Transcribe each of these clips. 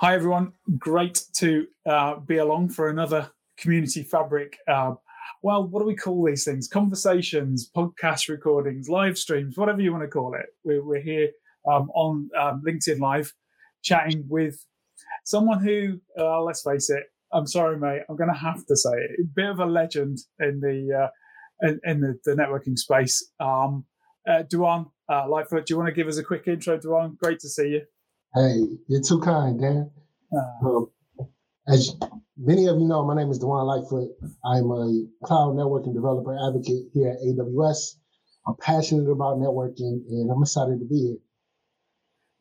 Hi, everyone. Great to uh, be along for another Community Fabric. Uh, well, what do we call these things? Conversations, podcast recordings, live streams, whatever you want to call it. We're, we're here um, on um, LinkedIn Live chatting with someone who, uh, let's face it, I'm sorry, mate, I'm going to have to say it, a bit of a legend in the uh, in, in the, the, networking space. Um, uh, Du'An uh, Lightfoot, do you want to give us a quick intro, Du'An? Great to see you. Hey, you're too kind, Dan. Uh, um, as many of you know, my name is Du'An Lightfoot. I'm a cloud networking developer advocate here at AWS. I'm passionate about networking and I'm excited to be here.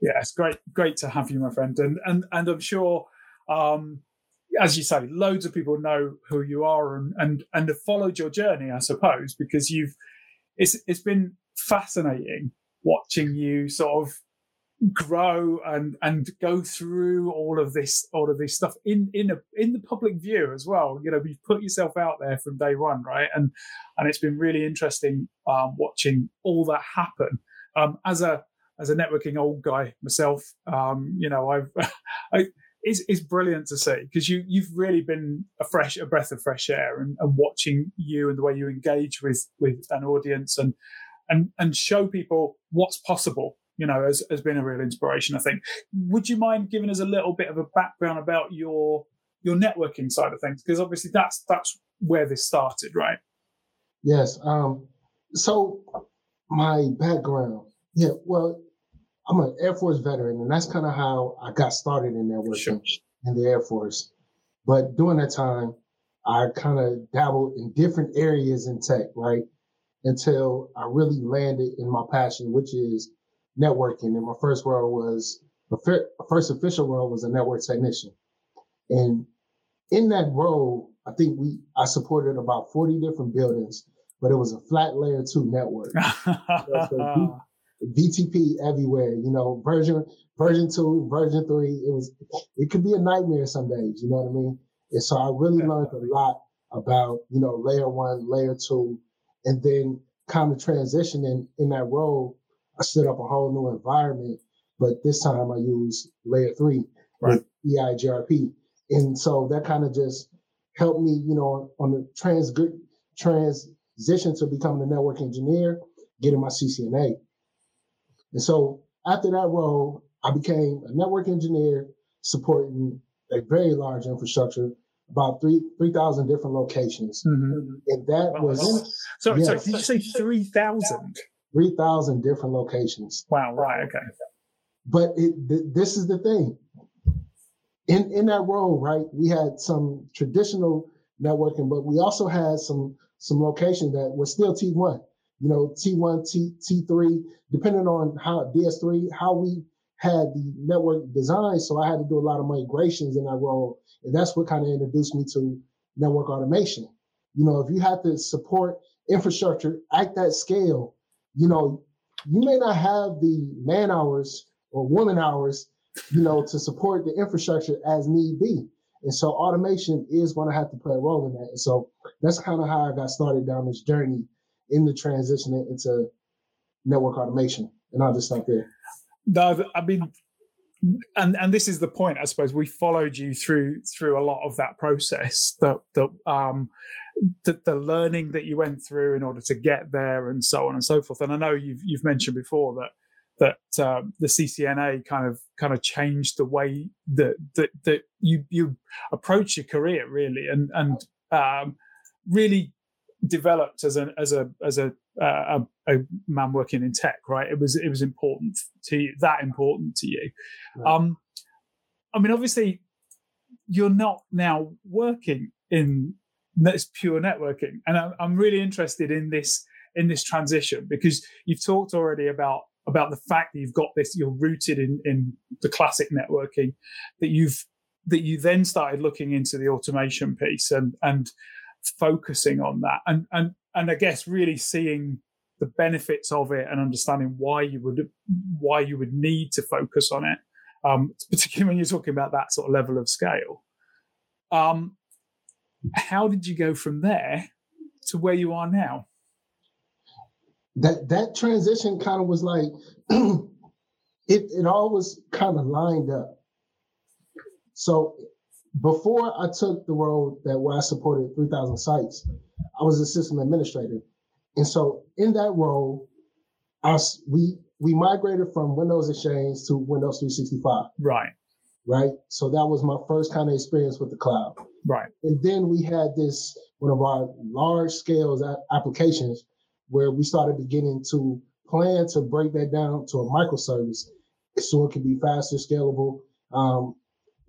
Yeah, it's great, great to have you, my friend. And and and I'm sure um, as you say, loads of people know who you are and and and have followed your journey, I suppose, because you've it's it's been fascinating watching you sort of grow and and go through all of this all of this stuff in in a in the public view as well. You know you've put yourself out there from day one right? And and it's been really interesting um, watching all that happen. Um, as a as a networking old guy myself um, you know i've I, it's, it's brilliant to see because you you've really been a fresh a breath of fresh air and, and watching you and the way you engage with with an audience and and and show people what's possible you know, has, has been a real inspiration, I think. Would you mind giving us a little bit of a background about your your networking side of things? Because obviously that's that's where this started, right? Yes. Um, so my background, yeah, well, I'm an Air Force veteran, and that's kind of how I got started in networking sure. in the Air Force. But during that time, I kind of dabbled in different areas in tech, right? Until I really landed in my passion, which is networking. And my first role was the first official role was a network technician. And in that role, I think we I supported about 40 different buildings, but it was a flat layer two network. so VTP everywhere, you know, version version two, version three. It was it could be a nightmare some days, you know what I mean? And so I really learned a lot about, you know, layer one, layer two, and then kind of transitioning in that role I set up a whole new environment, but this time I use layer three right. with EIGRP. And so that kind of just helped me, you know, on the trans transition to becoming a network engineer, getting my CCNA. And so after that role, I became a network engineer supporting a very large infrastructure, about three three thousand different locations, mm-hmm. and that oh, was. Sorry, sorry, did you say three thousand? 3,000 different locations. Wow, right, okay. But it, th- this is the thing. In, in that role, right, we had some traditional networking, but we also had some some locations that were still T1. You know, T1, T, T3, depending on how DS3, how we had the network design. So I had to do a lot of migrations in that role. And that's what kind of introduced me to network automation. You know, if you have to support infrastructure at that scale, you know, you may not have the man hours or woman hours, you know, to support the infrastructure as need be. And so automation is going to have to play a role in that. And so that's kind of how I got started down this journey in the transition into network automation. And I'll just stop there. No, I mean, and and this is the point, I suppose. We followed you through through a lot of that process. That that um, the, the, learning that you went through in order to get there and so on and so forth. And I know you've you've mentioned before that that um, the CCNA kind of kind of changed the way that that that you you approach your career really and and um, really developed as a as a as a, uh, a, a man working in tech. Right, it was it was important to you, that important to you. Right. Um, I mean, obviously, you're not now working in it's pure networking. And I'm really interested in this in this transition because you've talked already about about the fact that you've got this, you're rooted in in the classic networking, that you've that you then started looking into the automation piece and and focusing on that and and and I guess really seeing the benefits of it and understanding why you would why you would need to focus on it, um, particularly when you're talking about that sort of level of scale. Um, how did you go from there to where you are now? That that transition kind of was like it it all was kind of lined up. So before I took the role that where I supported 3,000 sites, I was a system administrator. And so in that role, us we we migrated from Windows Exchange to Windows 365. Right. Right. So that was my first kind of experience with the cloud. Right. And then we had this one of our large scales applications where we started beginning to plan to break that down to a microservice so it can be faster, scalable, um,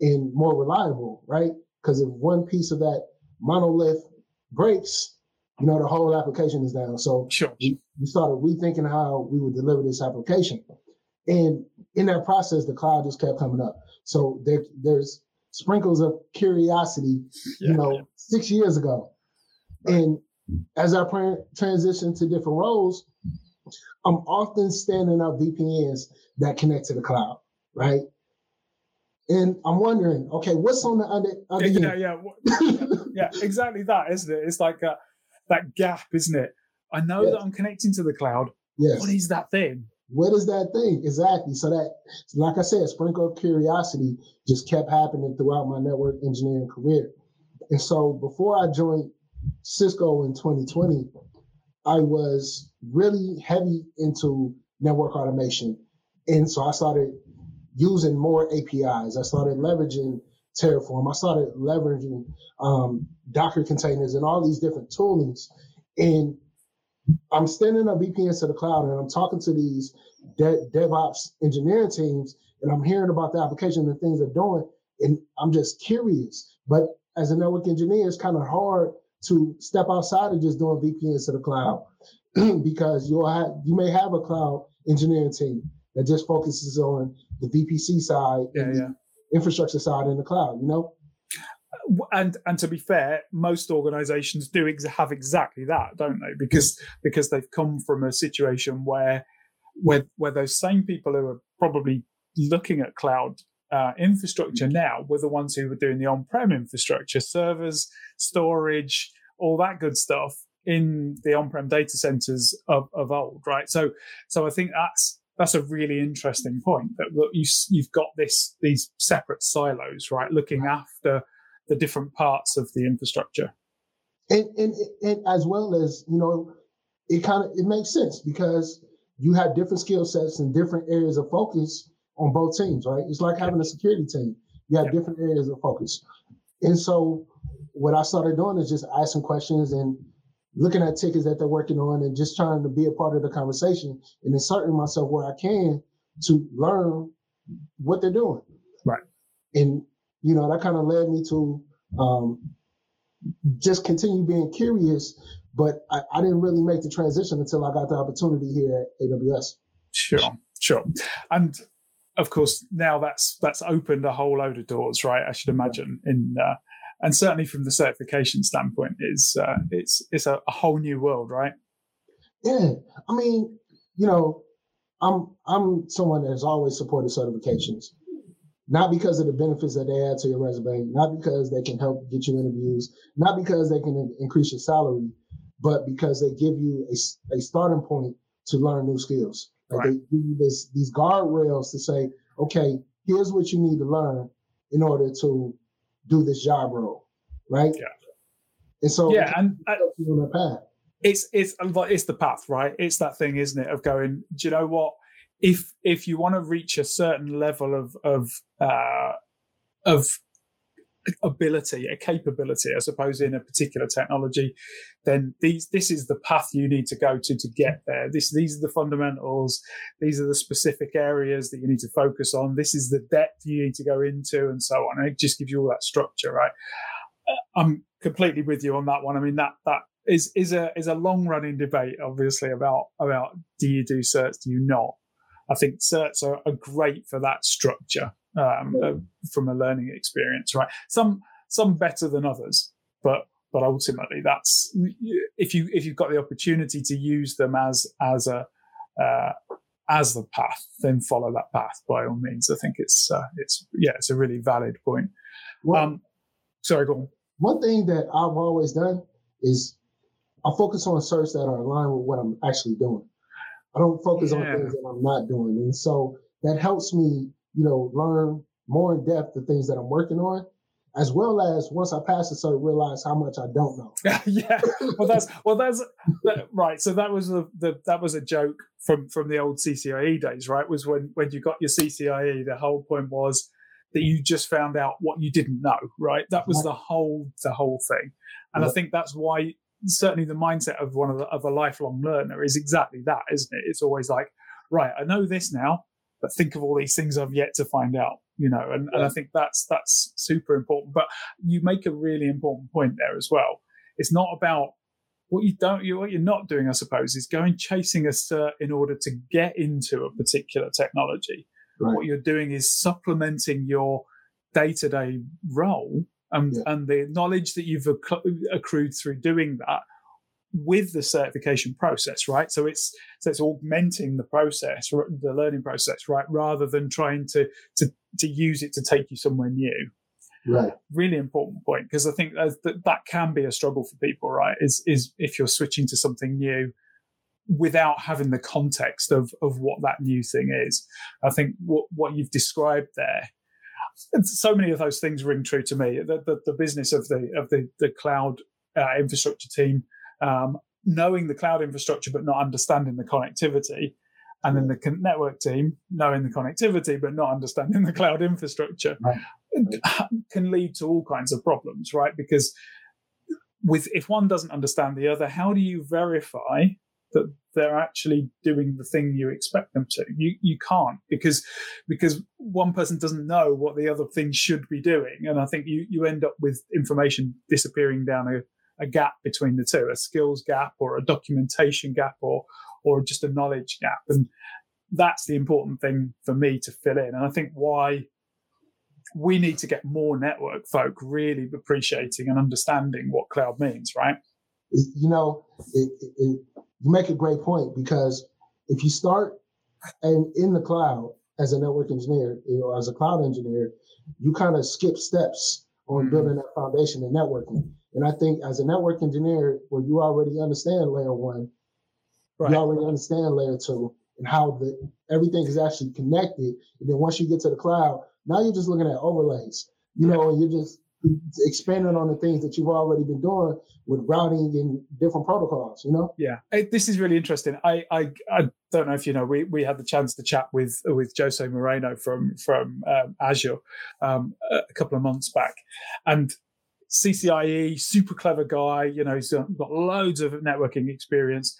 and more reliable, right? Because if one piece of that monolith breaks, you know, the whole application is down. So sure. we, we started rethinking how we would deliver this application. And in that process, the cloud just kept coming up. So there, there's sprinkles of curiosity, yeah, you know, yeah. six years ago. Right. And as I transition to different roles, I'm often standing up VPNs that connect to the cloud, right? And I'm wondering, okay, what's on the other? other yeah, yeah, yeah, yeah, exactly that, isn't it? It's like a, that gap, isn't it? I know yes. that I'm connecting to the cloud. Yes. What is that thing? What is that thing? Exactly. So that, like I said, sprinkle of curiosity just kept happening throughout my network engineering career. And so before I joined Cisco in 2020, I was really heavy into network automation. And so I started using more APIs. I started leveraging Terraform. I started leveraging um, Docker containers and all these different toolings. And I'm standing up VPNs to the cloud and I'm talking to these De- DevOps engineering teams and I'm hearing about the application and the things they're doing. And I'm just curious. But as a network engineer, it's kind of hard to step outside of just doing VPNs to the cloud because you'll have you may have a cloud engineering team that just focuses on the VPC side yeah, and yeah. infrastructure side in the cloud, you know? And and to be fair, most organizations do ex- have exactly that, don't they? Because because they've come from a situation where where where those same people who are probably looking at cloud uh, infrastructure now were the ones who were doing the on-prem infrastructure, servers, storage, all that good stuff in the on-prem data centers of, of old, right? So, so I think that's that's a really interesting point that you you've got this these separate silos, right, looking after the different parts of the infrastructure, and and, and as well as you know, it kind of it makes sense because you have different skill sets and different areas of focus on both teams, right? It's like having a security team. You have different areas of focus. And so what I started doing is just asking questions and looking at tickets that they're working on and just trying to be a part of the conversation and inserting myself where I can to learn what they're doing. Right. And, you know, that kind of led me to um, just continue being curious, but I, I didn't really make the transition until I got the opportunity here at AWS. Sure, sure. And of course, now that's that's opened a whole load of doors, right? I should imagine in uh, and certainly from the certification standpoint, is uh, it's it's a, a, whole new world, right? Yeah, I mean, you know, I'm I'm someone that has always supported certifications, not because of the benefits that they add to your resume, not because they can help get you interviews, not because they can increase your salary, but because they give you a, a starting point to learn new skills. Like right. they give you this these guardrails to say, okay, here's what you need to learn in order to do this job role, right? Yeah. And so yeah, and uh, on that path. It's it's it's the path, right? It's that thing, isn't it? Of going, do you know what? If if you want to reach a certain level of of uh, of ability, a capability, I suppose, in a particular technology, then these this is the path you need to go to to get there. This these are the fundamentals. These are the specific areas that you need to focus on. This is the depth you need to go into, and so on. And it just gives you all that structure, right? Uh, I'm completely with you on that one. I mean that that is is a is a long running debate, obviously, about about do you do certs, do you not? I think certs are, are great for that structure um, uh, from a learning experience, right? Some some better than others, but but ultimately that's if you if you've got the opportunity to use them as as a uh, as the path, then follow that path by all means. I think it's uh, it's yeah, it's a really valid point. Well, um, sorry, go on. One thing that I've always done is I focus on certs that are aligned with what I'm actually doing. I don't focus yeah. on things that I'm not doing, and so that helps me you know, learn more in depth the things that I'm working on, as well as once I pass it, so I realize how much I don't know. yeah, well, that's well, that's that, right. So that was the, the that was a joke from from the old CCIE days, right? Was when when you got your CCIE, the whole point was that you just found out what you didn't know, right? That was the whole the whole thing, and I think that's why certainly the mindset of one of the, of a lifelong learner is exactly that, isn't it? It's always like, right, I know this now, but think of all these things I've yet to find out, you know, and, yeah. and I think that's that's super important. But you make a really important point there as well. It's not about what you don't you what you're not doing, I suppose, is going chasing a cert in order to get into a particular technology. Right. What you're doing is supplementing your day to day role and, yeah. and the knowledge that you've accrued through doing that with the certification process, right? So it's so it's augmenting the process, the learning process, right, rather than trying to to to use it to take you somewhere new. Right. Really important point because I think that that can be a struggle for people, right? Is is if you're switching to something new without having the context of of what that new thing is. I think what what you've described there so many of those things ring true to me. The, the, the business of the of the the cloud uh, infrastructure team, um, knowing the cloud infrastructure but not understanding the connectivity, and then the network team knowing the connectivity but not understanding the cloud infrastructure, right. can lead to all kinds of problems, right? Because with if one doesn't understand the other, how do you verify that they're actually doing the thing you expect them to. You you can't because because one person doesn't know what the other thing should be doing, and I think you you end up with information disappearing down a, a gap between the two, a skills gap or a documentation gap or or just a knowledge gap, and that's the important thing for me to fill in. And I think why we need to get more network folk really appreciating and understanding what cloud means, right? You know, it, it, you make a great point because if you start and in the cloud as a network engineer or as a cloud engineer, you kind of skip steps on mm-hmm. building that foundation and networking. And I think as a network engineer, where you already understand layer one, right. you already understand layer two and how the everything is actually connected. And then once you get to the cloud, now you're just looking at overlays. You know, and you're just expanding on the things that you've already been doing with routing and different protocols you know? Yeah. This is really interesting. I i, I don't know if you know we, we had the chance to chat with with jose moreno from from um, azure um, a couple of months back. And ccie super clever guy you know he's got loads of networking experience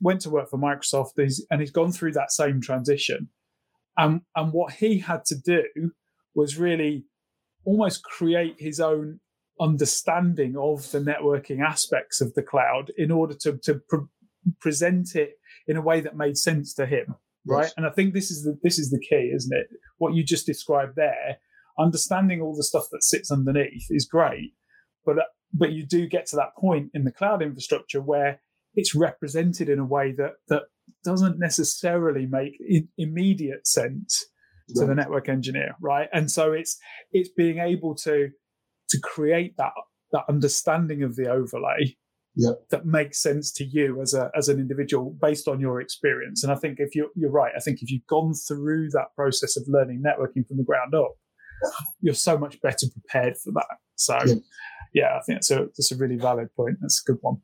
went to work for microsoft and he's gone through that same transition. And and what he had to do was really almost create his own understanding of the networking aspects of the cloud in order to, to pre- present it in a way that made sense to him right? Yes. and i think this is the this is the key isn't it? What you just described there understanding all the stuff that sits underneath is great but uh, but you do get to that point in the cloud infrastructure where it's represented in a way that that doesn't necessarily make immediate sense to the network engineer, right? And so it's it's being able to to create that that understanding of the overlay yep. that makes sense to you as a as an individual based on your experience. And I think if you're you're right, I think if you've gone through that process of learning networking from the ground up, you're so much better prepared for that. So yeah, yeah I think that's a that's a really valid point. That's a good one.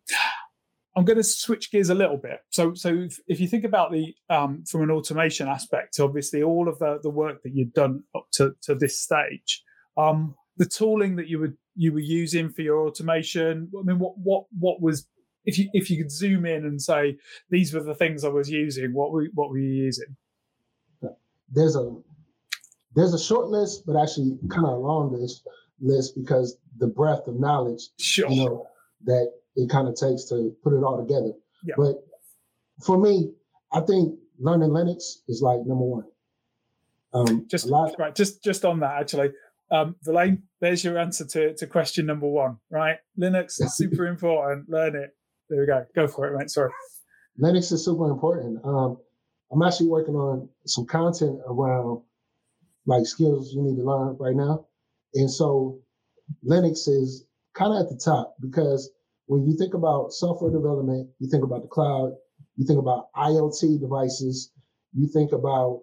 I'm going to switch gears a little bit. So, so if, if you think about the um, from an automation aspect, obviously all of the, the work that you've done up to, to this stage, um, the tooling that you were you were using for your automation. I mean, what what what was if you if you could zoom in and say these were the things I was using, what were what were you using? There's a there's a short list, but actually kind of a long list list because the breadth of knowledge, sure. you know, that it kind of takes to put it all together. Yeah. But for me, I think learning Linux is like number one. Um, just right, just just on that actually, um, there's your answer to, to question number one, right? Linux is super important. Learn it. There we go. Go for it, mate. Sorry. Linux is super important. Um, I'm actually working on some content around like skills you need to learn right now, and so Linux is kind of at the top because when you think about software development, you think about the cloud, you think about IoT devices, you think about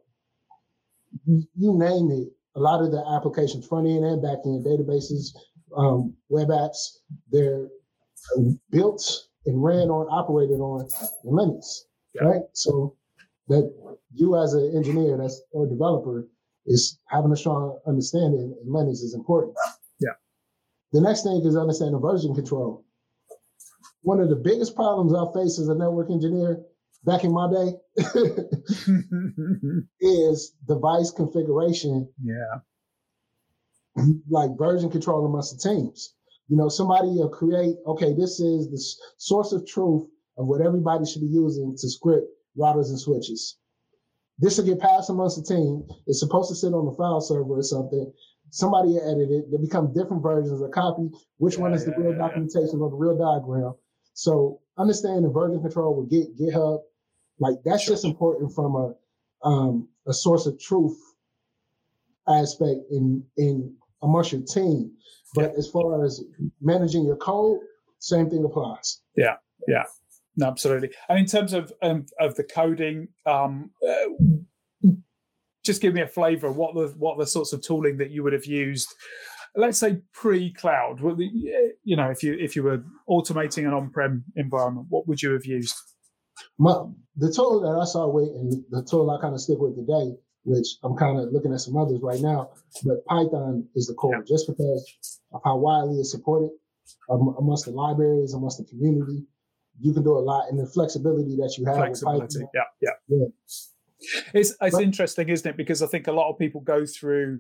you, you name it. a lot of the applications, front end and back end databases, um, web apps, they're built and ran on, operated on in Linux, yeah. right? So that you as an engineer that's or developer is having a strong understanding in Linux is important. Yeah. The next thing is understanding version control. One of the biggest problems I face as a network engineer back in my day is device configuration. Yeah. Like version control amongst the teams. You know, somebody will create, okay, this is the source of truth of what everybody should be using to script routers and switches. This will get passed amongst the team. It's supposed to sit on the file server or something. Somebody edited it. They become different versions of copy. Which yeah, one is the real yeah, documentation or the real diagram? So understanding version control with Git, GitHub, like that's sure. just important from a um, a source of truth aspect in in amongst your team. But yeah. as far as managing your code, same thing applies. Yeah, yeah. No, absolutely. And in terms of um, of the coding, um, uh, just give me a flavour. of What the what the sorts of tooling that you would have used? Let's say pre-cloud. You know, if you if you were automating an on-prem environment, what would you have used? My, the tool that I saw with, and the tool I kind of stick with today, which I'm kind of looking at some others right now, but Python is the core, yeah. just because of how widely it's supported um, amongst the libraries, amongst the community you can do a lot, and the flexibility that you have. Flexibility, yeah, yeah, yeah. It's it's but, interesting, isn't it? Because I think a lot of people go through,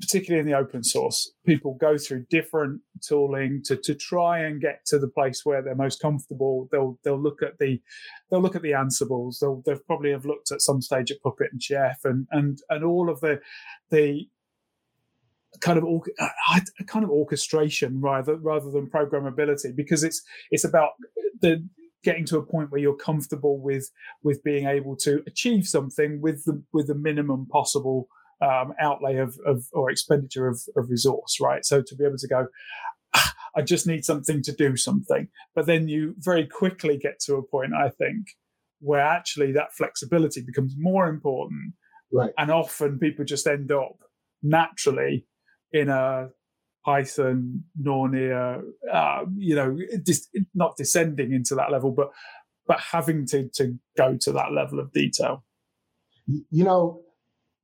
particularly in the open source, people go through different tooling to to try and get to the place where they're most comfortable. They'll they'll look at the they'll look at the Ansibles. They'll they'll probably have looked at some stage at Puppet and Chef and and and all of the the kind of uh, kind of orchestration rather rather than programmability because it's it's about the getting to a point where you're comfortable with with being able to achieve something with the with the minimum possible um, outlay of, of or expenditure of, of resource right? So to be able to go ah, I just need something to do something. But then you very quickly get to a point I think where actually that flexibility becomes more important right. and often people just end up naturally in a Python, Nornir, uh, you know, dis- not descending into that level, but but having to to go to that level of detail. You know,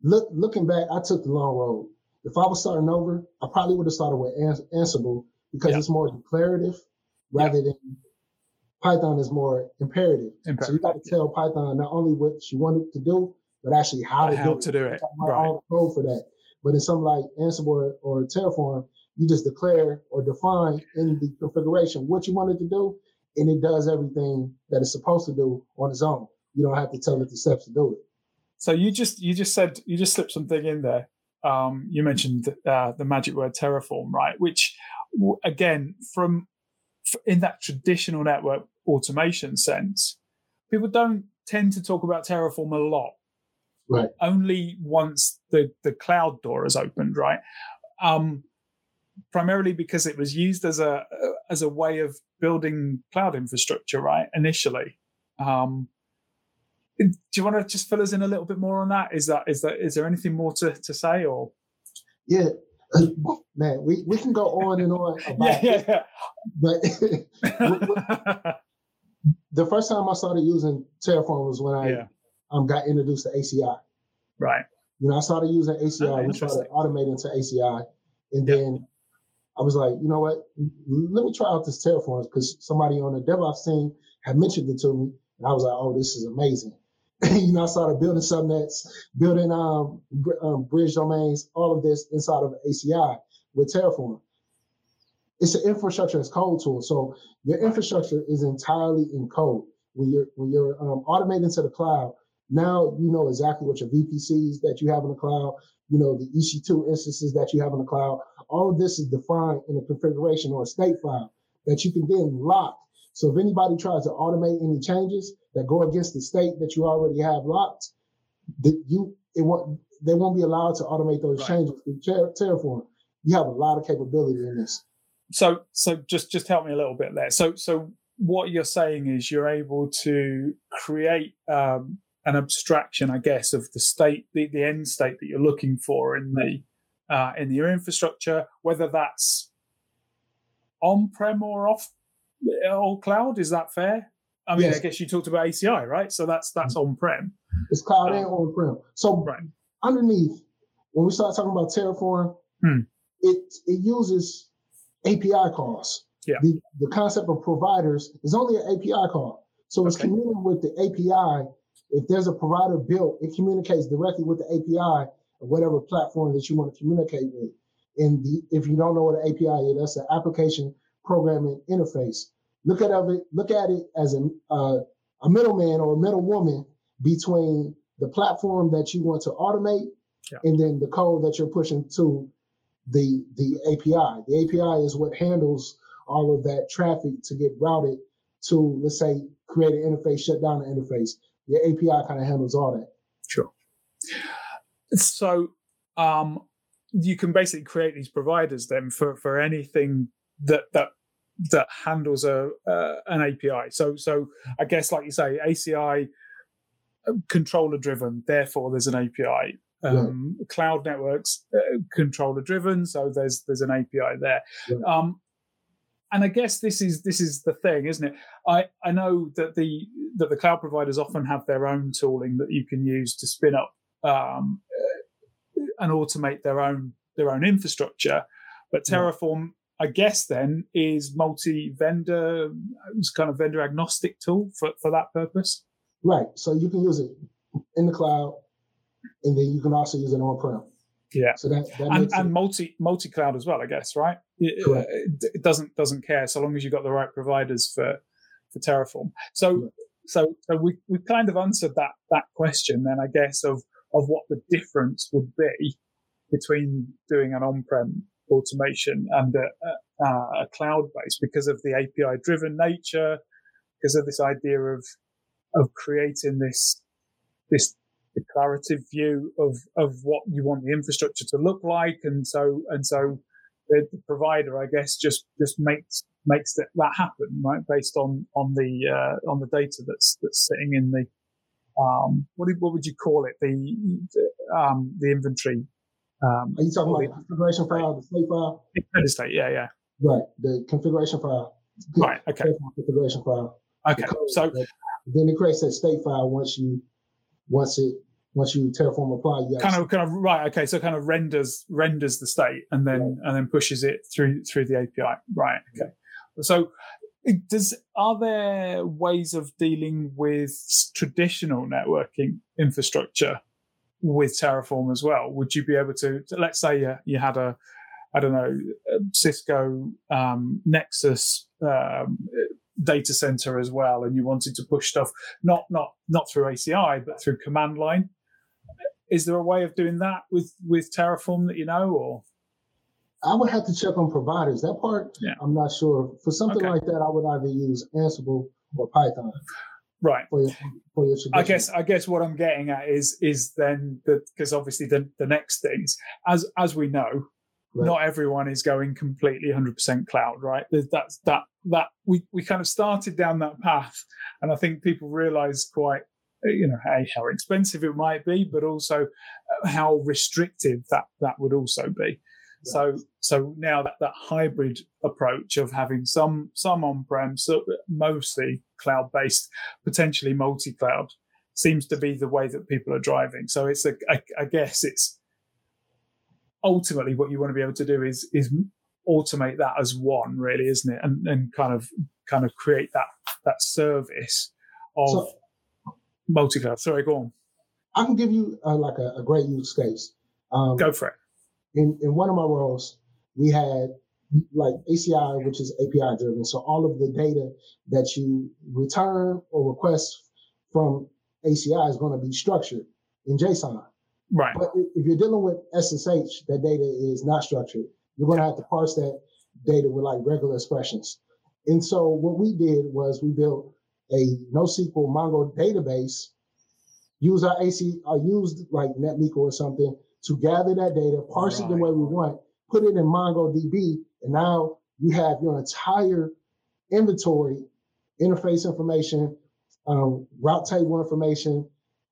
look looking back, I took the long road. If I was starting over, I probably would have started with Ansible because yeah. it's more declarative rather yeah. than Python is more imperative. imperative. So you got to tell Python not only what you want it to do, but actually how to how do to it. do it. Right. code for that. But in something like Ansible or Terraform, you just declare or define in the configuration what you want it to do, and it does everything that it's supposed to do on its own. You don't have to tell it the steps to do it. So you just you just said you just slipped something in there. Um, you mentioned uh, the magic word Terraform, right? Which again, from in that traditional network automation sense, people don't tend to talk about Terraform a lot right. only once the, the cloud door is opened, right? Um, primarily because it was used as a as a way of building cloud infrastructure, right? Initially. Um, do you want to just fill us in a little bit more on that? Is that is that is there anything more to, to say or? Yeah, man, we, we can go on and on about yeah, yeah, yeah. but the first time I started using Terraform was when I yeah um, got introduced to ACI. Right. You know, I started using ACI. Oh, we started automating to ACI, and yep. then I was like, you know what? Let me try out this Terraform because somebody on the DevOps team had mentioned it to me, and I was like, oh, this is amazing. you know, I started building subnets, building um, um, bridge domains, all of this inside of ACI with Terraform. It's an infrastructure as code tool, so your infrastructure is entirely in code. When you're when you're um, automating to the cloud, now you know exactly what your VPCs that you have in the cloud, you know, the EC2 instances that you have in the cloud. All of this is defined in a configuration or a state file that you can then lock. So if anybody tries to automate any changes that go against the state that you already have locked, that you it won't they won't be allowed to automate those right. changes with Terraform. You have a lot of capability in this. So so just just help me a little bit there. So so what you're saying is you're able to create um, an abstraction, I guess, of the state, the, the end state that you're looking for in the uh, in your infrastructure, whether that's on-prem or off or cloud. Is that fair? I mean, yes. I guess you talked about ACI, right? So that's that's mm-hmm. on-prem. It's cloud um, and on-prem. So right. underneath, when we start talking about Terraform, hmm. it it uses API calls. Yeah. The, the concept of providers is only an API call. So it's okay. communicating with the API. If there's a provider built, it communicates directly with the API of whatever platform that you want to communicate with. And the, if you don't know what an API is, that's an application programming interface. Look at it, look at it as a, uh, a middleman or a middlewoman between the platform that you want to automate yeah. and then the code that you're pushing to the the API. The API is what handles all of that traffic to get routed to, let's say, create an interface, shut down an interface. The API kind of handles all that. Sure. So um, you can basically create these providers then for for anything that that that handles a uh, an API. So so I guess like you say, ACI uh, controller driven. Therefore, there's an API. Um, yeah. Cloud networks uh, controller driven. So there's there's an API there. Yeah. Um, and I guess this is this is the thing, isn't it? I, I know that the that the cloud providers often have their own tooling that you can use to spin up um, uh, and automate their own their own infrastructure. But Terraform. I guess, then is multi-vendor, it's kind of vendor agnostic tool for, for that purpose. Right. So you can use it in the cloud, and then you can also use it on-prem. Yeah. So that, that and, and multi multi cloud as well, I guess, right? It, uh, it, doesn't doesn't care so long as you've got the right providers for for Terraform. So so so we we kind of answered that that question then, I guess, of of what the difference would be between doing an on-prem automation and a, a, a cloud base because of the API driven nature, because of this idea of of creating this this declarative view of of what you want the infrastructure to look like, and so and so the, the provider, I guess, just just makes makes that, that happen, right? Based on on the uh, on the data that's that's sitting in the um, what what would you call it? The um, the inventory. Um, Are you talking about the configuration file, the state file? The state, yeah, yeah. Right, the configuration file. Right, okay. Configuration file. Okay, so then it creates that state file once you once it once you terraform apply you kind of kind of right okay so kind of renders renders the state and then right. and then pushes it through through the api right okay so does are there ways of dealing with traditional networking infrastructure with terraform as well would you be able to let's say you, you had a i don't know cisco um, nexus um, data center as well and you wanted to push stuff not not not through aci but through command line is there a way of doing that with with Terraform that you know, or? I would have to check on providers. That part, yeah. I'm not sure. For something okay. like that, I would either use Ansible or Python. Right. For your, for your I guess I guess what I'm getting at is is then because obviously the the next things as as we know, right. not everyone is going completely 100% cloud, right? That's that that we we kind of started down that path, and I think people realize quite you know hey, how expensive it might be, but also uh, how restrictive that that would also be. So so now that that hybrid approach of having some some on-prem, so mostly cloud-based, potentially multi-cloud, seems to be the way that people are driving. So it's a I, I guess it's ultimately what you want to be able to do is is automate that as one, really, isn't it? And and kind of kind of create that that service of so, multi-cloud. Sorry, go on. I can give you uh, like a, a, great use case. Um, go for it. In in one of my roles, we had like ACI, which is API driven. So all of the data that you return or request from ACI is going to be structured in JSON. Right. But if you're dealing with SSH, that data is not structured. You're going to have to parse that data with like regular expressions. And so what we did was we built a NoSQL Mongo database, use our AC, or uh, used like Netmiko or something to gather that data, parse right. it the way we want, put it in MongoDB, and now you have your entire inventory, interface information, um, route table information,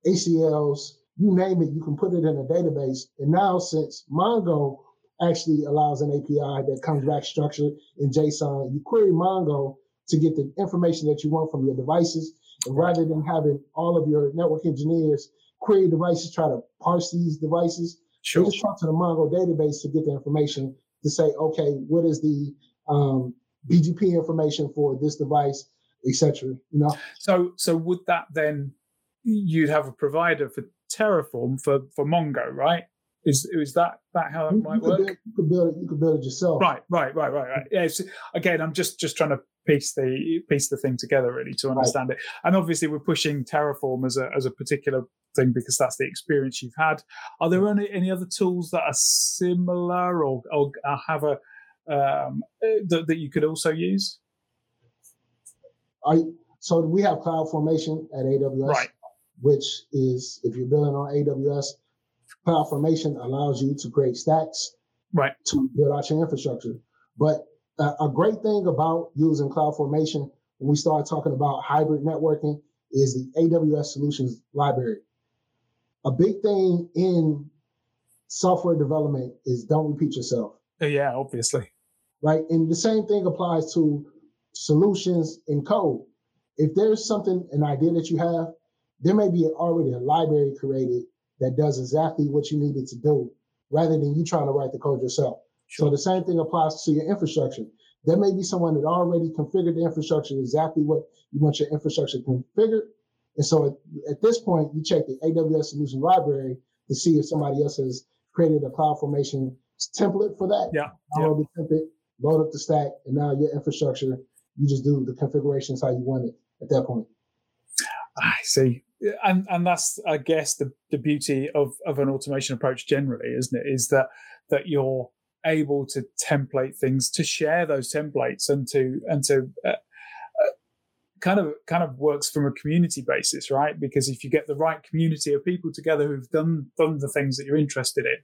ACLs, you name it, you can put it in a database. And now since Mongo actually allows an API that comes back structured in JSON, you query Mongo to get the information that you want from your devices. And rather than having all of your network engineers query devices, try to parse these devices, sure. they just talk to the Mongo database to get the information to say, okay, what is the um, BGP information for this device, etc. You know. So, so would that then you'd have a provider for Terraform for for Mongo, right? Is is that that how it might you work? Build, you could build it. You could build it yourself. Right, right, right, right, right. Yeah. again, I'm just just trying to piece the piece the thing together really to understand right. it. And obviously, we're pushing Terraform as a as a particular thing because that's the experience you've had. Are there any any other tools that are similar or or have a um, that, that you could also use? I so we have CloudFormation at AWS. Right which is if you're building on AWS, CloudFormation allows you to create stacks right. to build out your infrastructure. But uh, a great thing about using CloudFormation when we start talking about hybrid networking is the AWS Solutions Library. A big thing in software development is don't repeat yourself. Uh, yeah, obviously. Right. And the same thing applies to solutions in code. If there's something, an idea that you have, there may be already a library created that does exactly what you needed to do rather than you trying to write the code yourself. Sure. So the same thing applies to your infrastructure. There may be someone that already configured the infrastructure exactly what you want your infrastructure configured. And so at, at this point, you check the AWS solution library to see if somebody else has created a CloudFormation template for that. Yeah. Download yeah. the template, load up the stack, and now your infrastructure, you just do the configurations how you want it at that point. I see and and that's I guess the the beauty of of an automation approach generally, isn't it? Is that that you're able to template things, to share those templates, and to and to uh, uh, kind of kind of works from a community basis, right? Because if you get the right community of people together who've done done the things that you're interested in,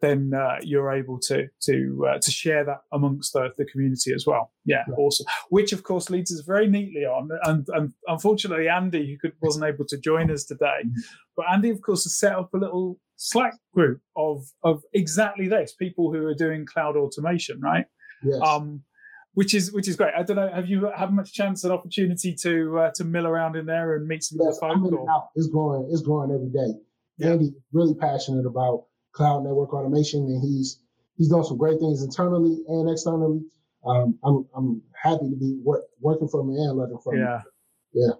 then uh, you're able to to uh, to share that amongst the, the community as well. Yeah, yeah, awesome. Which of course leads us very neatly on, and, and unfortunately Andy, who could, wasn't able to join us today, mm-hmm. but Andy of course has set up a little Slack group of of exactly this people who are doing cloud automation, right? Yes. Um, which is which is great. I don't know. Have you had much chance and opportunity to uh, to mill around in there and meet some yes, of the folk? It's growing. It's growing every day. Yeah. Andy really passionate about cloud network automation, and he's he's done some great things internally and externally. Um, I'm I'm happy to be work, working for him and learning from yeah. him. Yeah.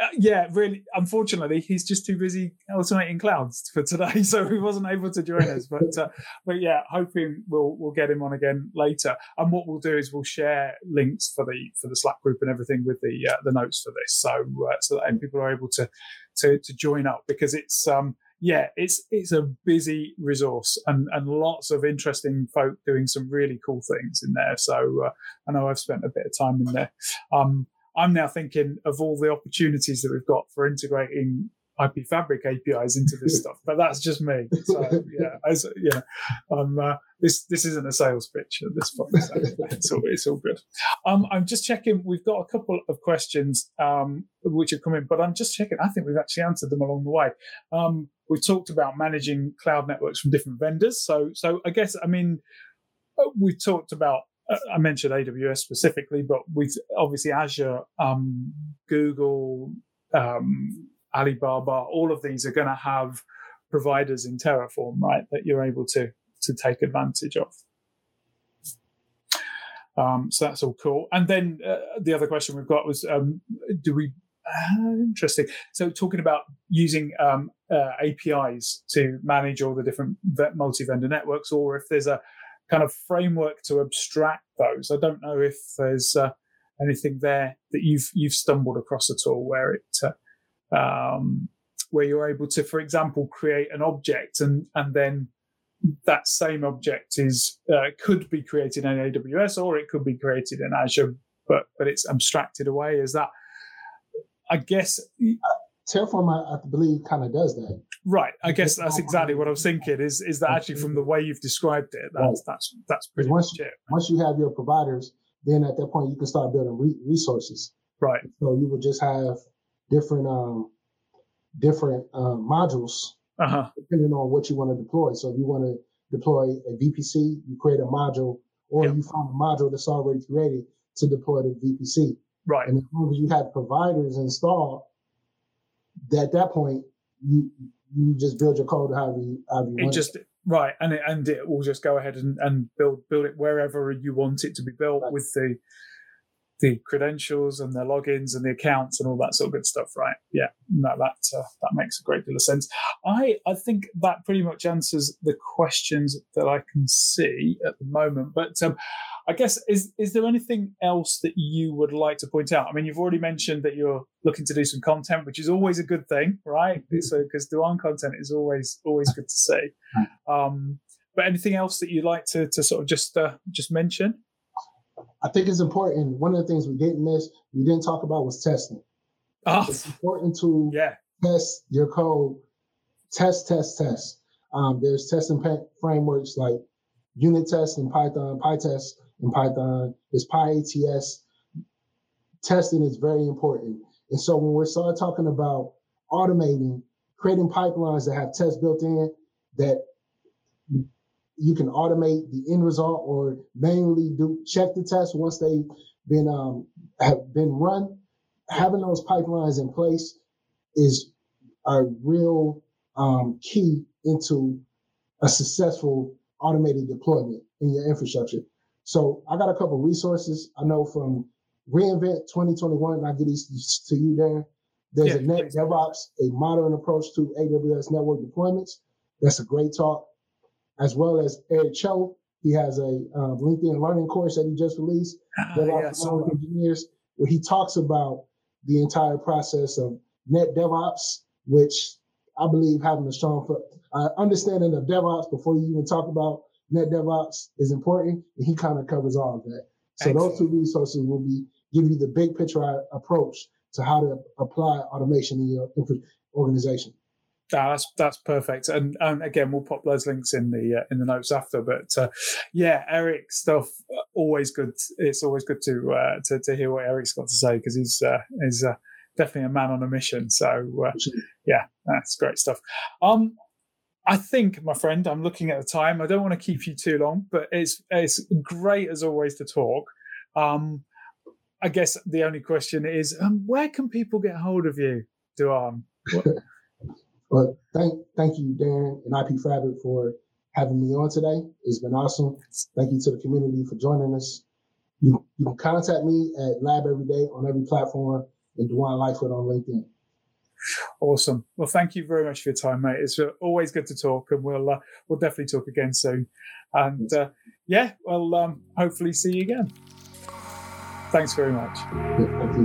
Uh, yeah, really. Unfortunately, he's just too busy automating clouds for today, so he wasn't able to join us. But uh, but yeah, hoping we'll we'll get him on again later. And what we'll do is we'll share links for the for the Slack group and everything with the uh, the notes for this, so uh, so that people are able to to to join up because it's um yeah, it's it's a busy resource and and lots of interesting folk doing some really cool things in there. So uh, I know I've spent a bit of time in there. Um, I'm now thinking of all the opportunities that we've got for integrating IP Fabric APIs into this stuff, but that's just me. So yeah, as, yeah, um, uh, this this isn't a sales pitch at this point. So it's all it's all good. Um, I'm just checking. We've got a couple of questions um, which have come in, but I'm just checking. I think we've actually answered them along the way. Um, we've talked about managing cloud networks from different vendors. So so I guess I mean uh, we've talked about uh, I mentioned AWS specifically, but with obviously Azure, um, Google, um, Alibaba, all of these are going to have providers in Terraform, right? That you're able to to take advantage of. Um, so that's all cool. And then uh, the other question we've got was, um, do we? Uh, interesting. So talking about using um, uh, APIs to manage all the different multi-vendor networks, or if there's a kind of framework to abstract those. I don't know if there's uh, anything there that you've you've stumbled across at all where it uh, um, where you're able to, for example, create an object and and then that same object is uh, could be created in AWS or it could be created in Azure, but but it's abstracted away. Is that? I guess. Terraform, I, I believe, kind of does that. Right. I guess that's exactly what I was thinking. Is is that actually from the way you've described it? That's right. that's that's pretty once, much it. Once you have your providers, then at that point you can start building re- resources. Right. So you would just have different um, different uh, modules uh-huh. depending on what you want to deploy. So if you want to deploy a VPC, you create a module, or yep. you find a module that's already created to deploy the VPC. Right. And as long as you have providers installed, at that point, you you just build your code however you, however you it want. Just, right, and it, and it will just go ahead and, and build build it wherever you want it to be built right. with the the credentials and the logins and the accounts and all that sort of good stuff, right? Yeah, no, that uh, that makes a great deal of sense. I I think that pretty much answers the questions that I can see at the moment. But um, I guess is is there anything else that you would like to point out? I mean, you've already mentioned that you're looking to do some content, which is always a good thing, right? Mm-hmm. So because Du'An content is always always good to see. Um, but anything else that you'd like to to sort of just uh, just mention? I think it's important. One of the things we didn't miss, we didn't talk about was testing. Oh, it's important to yeah. test your code, test, test, test. Um, there's testing frameworks like unit test in Python, PyTest in Python. There's PyATS. Testing is very important. And so when we start talking about automating, creating pipelines that have tests built in that you can automate the end result or manually do check the test once they've been um, have been run. Having those pipelines in place is a real um, key into a successful automated deployment in your infrastructure. So I got a couple resources I know from reInvent 2021. And I get these to you, Dan. There's yeah, a Net DevOps, a modern approach to AWS network deployments. That's a great talk as well as Eric Chou. He has a um, LinkedIn learning course that he just released, uh, DevOps for engineers, where he talks about the entire process of net DevOps, which I believe having a strong uh, understanding of DevOps before you even talk about net DevOps is important, and he kind of covers all of that. So Excellent. those two resources will be give you the big picture approach to how to apply automation in your organization that's that's perfect, and and again we'll pop those links in the uh, in the notes after. But uh, yeah, Eric stuff uh, always good. It's always good to uh, to, to hear what Eric's got to say because he's uh, is uh, definitely a man on a mission. So yeah, that's great stuff. Um, I think, my friend, I'm looking at the time. I don't want to keep you too long, but it's it's great as always to talk. Um, I guess the only question is, um, where can people get hold of you, Du'An? But thank thank you, Darren and IP Fabric for having me on today. It's been awesome. Thank you to the community for joining us. You, you can contact me at Lab Every Day on every platform and Du'An Lightfoot on LinkedIn. Awesome. Well, thank you very much for your time, mate. It's uh, always good to talk, and we'll uh, we'll definitely talk again soon. And uh, yeah, well, um, hopefully see you again. Thanks very much. Yeah, thank